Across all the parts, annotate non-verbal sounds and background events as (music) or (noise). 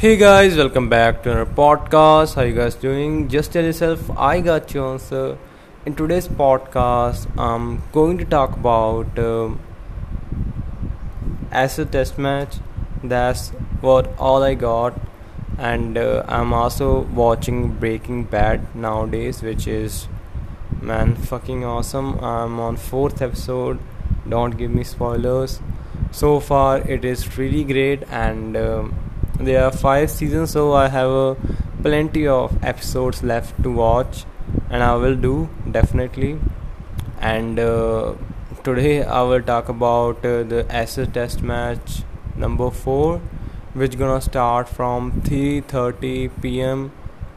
Hey guys, welcome back to another podcast. How you guys doing? Just tell yourself I got you answer. In today's podcast, I'm going to talk about um, test match. That's what all I got, and uh, I'm also watching Breaking Bad nowadays, which is man fucking awesome. I'm on fourth episode. Don't give me spoilers. So far, it is really great and. Um, there are five seasons so i have uh, plenty of episodes left to watch and i will do definitely. And uh, today i will talk about uh, the Ashes test match number 4 which gonna start from 3:30 pm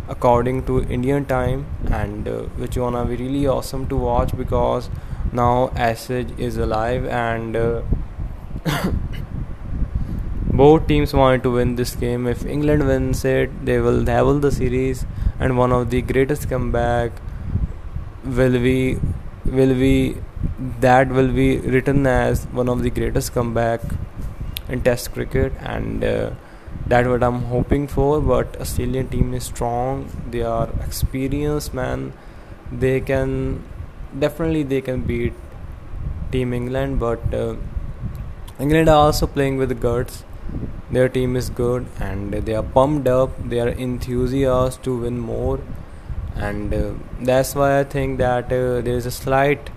according to indian time and uh, which gonna be really awesome to watch because now Ashes is alive and uh, (coughs) (coughs) both teams wanted to win this game. If England wins it, they will level the series, and one of the greatest comeback will be will be that will be written as one of the greatest comeback in Test cricket, and uh, that's what I'm hoping for. But Australian team is strong; they are experienced, man. They can definitely they can beat Team England, but. Uh, England are also playing with the guts their team is good and they are pumped up. They are enthusiastic to win more. And uh, that's why i think that uh, there is a slight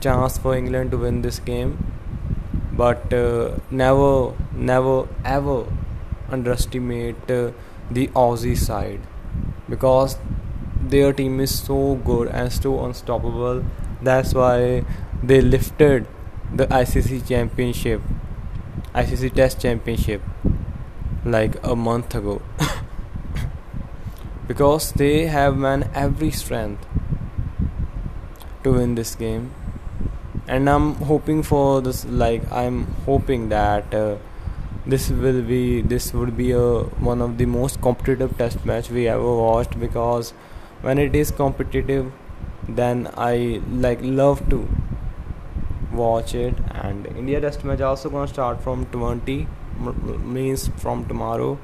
chance for england to win this game. But uh, never never ever underestimate uh, the aussie side. Because their team is so good and so unstoppable. That's why they lifted the icc championship ICC Test Championship like a month ago. (laughs) Because they have man every strength to win this game. And i'm hoping for this like i'm hoping that uh, this will be this would be a one of the most competitive test match we ever watched. Because when it is competitive then i like love to watch it. And india test match also gonna start from 20 means from tomorrow.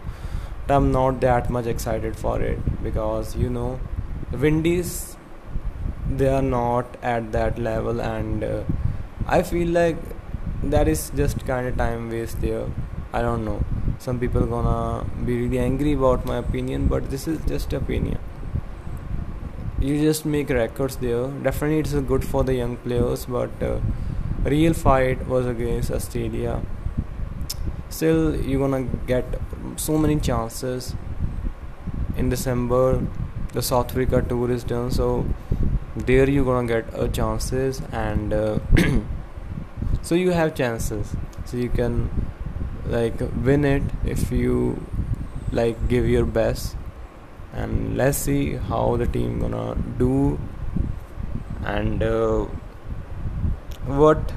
But i'm not that much excited for it because you know windies they are not at that level. And uh, i feel like that is just kind of time waste there i don't know. Some people gonna be really angry about my opinion but this is just opinion. You just make records there. Definitely it's good for the young players but uh, real fight was against Australia. Still, you're gonna get so many chances. In December, the South Africa tour is done, so there you're gonna get a chances, and uh, (clears throat) so you have chances. So you can like win it if you like give your best, and let's see how the team gonna do, and. Uh, what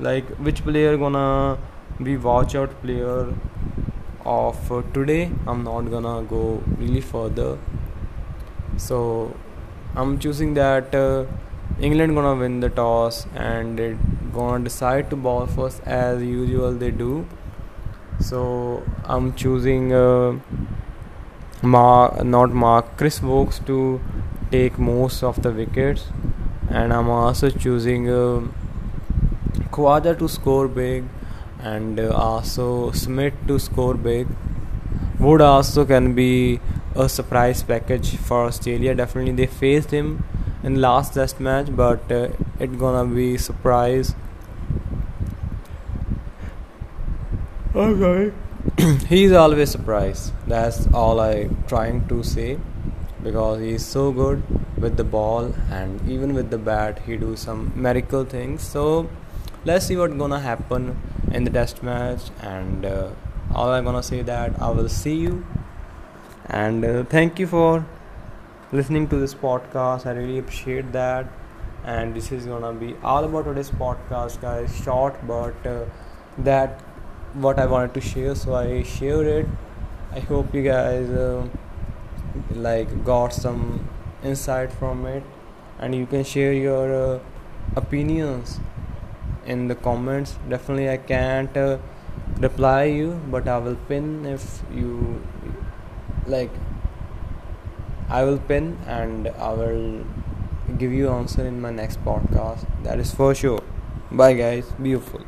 like which player gonna be watch out player of uh, today? I'm not gonna go really further. So i'm choosing that uh, england gonna win the toss and it gonna decide to ball first as usual they do. So i'm choosing uh, mark not mark chris Woakes to take most of the wickets. And i'm also choosing uh, to score big and uh, also Smith to score big. Wood also can be a surprise package for Australia. Definitely they faced him in last test match, but uh, it gonna be surprise. Okay. (clears throat) he's always surprised. That's all I trying to say because he's so good with the ball and even with the bat he do some miracle things. So let's see what's gonna happen in the test match and uh, all i'm gonna say that i will see you. And uh, thank you for listening to this podcast. I really appreciate that. And this is gonna be all about today's podcast guys. Short but uh, that what i wanted to share. So i shared it. I hope you guys uh, like got some insight from it. And you can share your uh, opinions in the comments. Definitely i can't uh, reply you but i will pin if you like i will pin and i will give you answer in my next podcast. That is for sure. Bye guys. Beautiful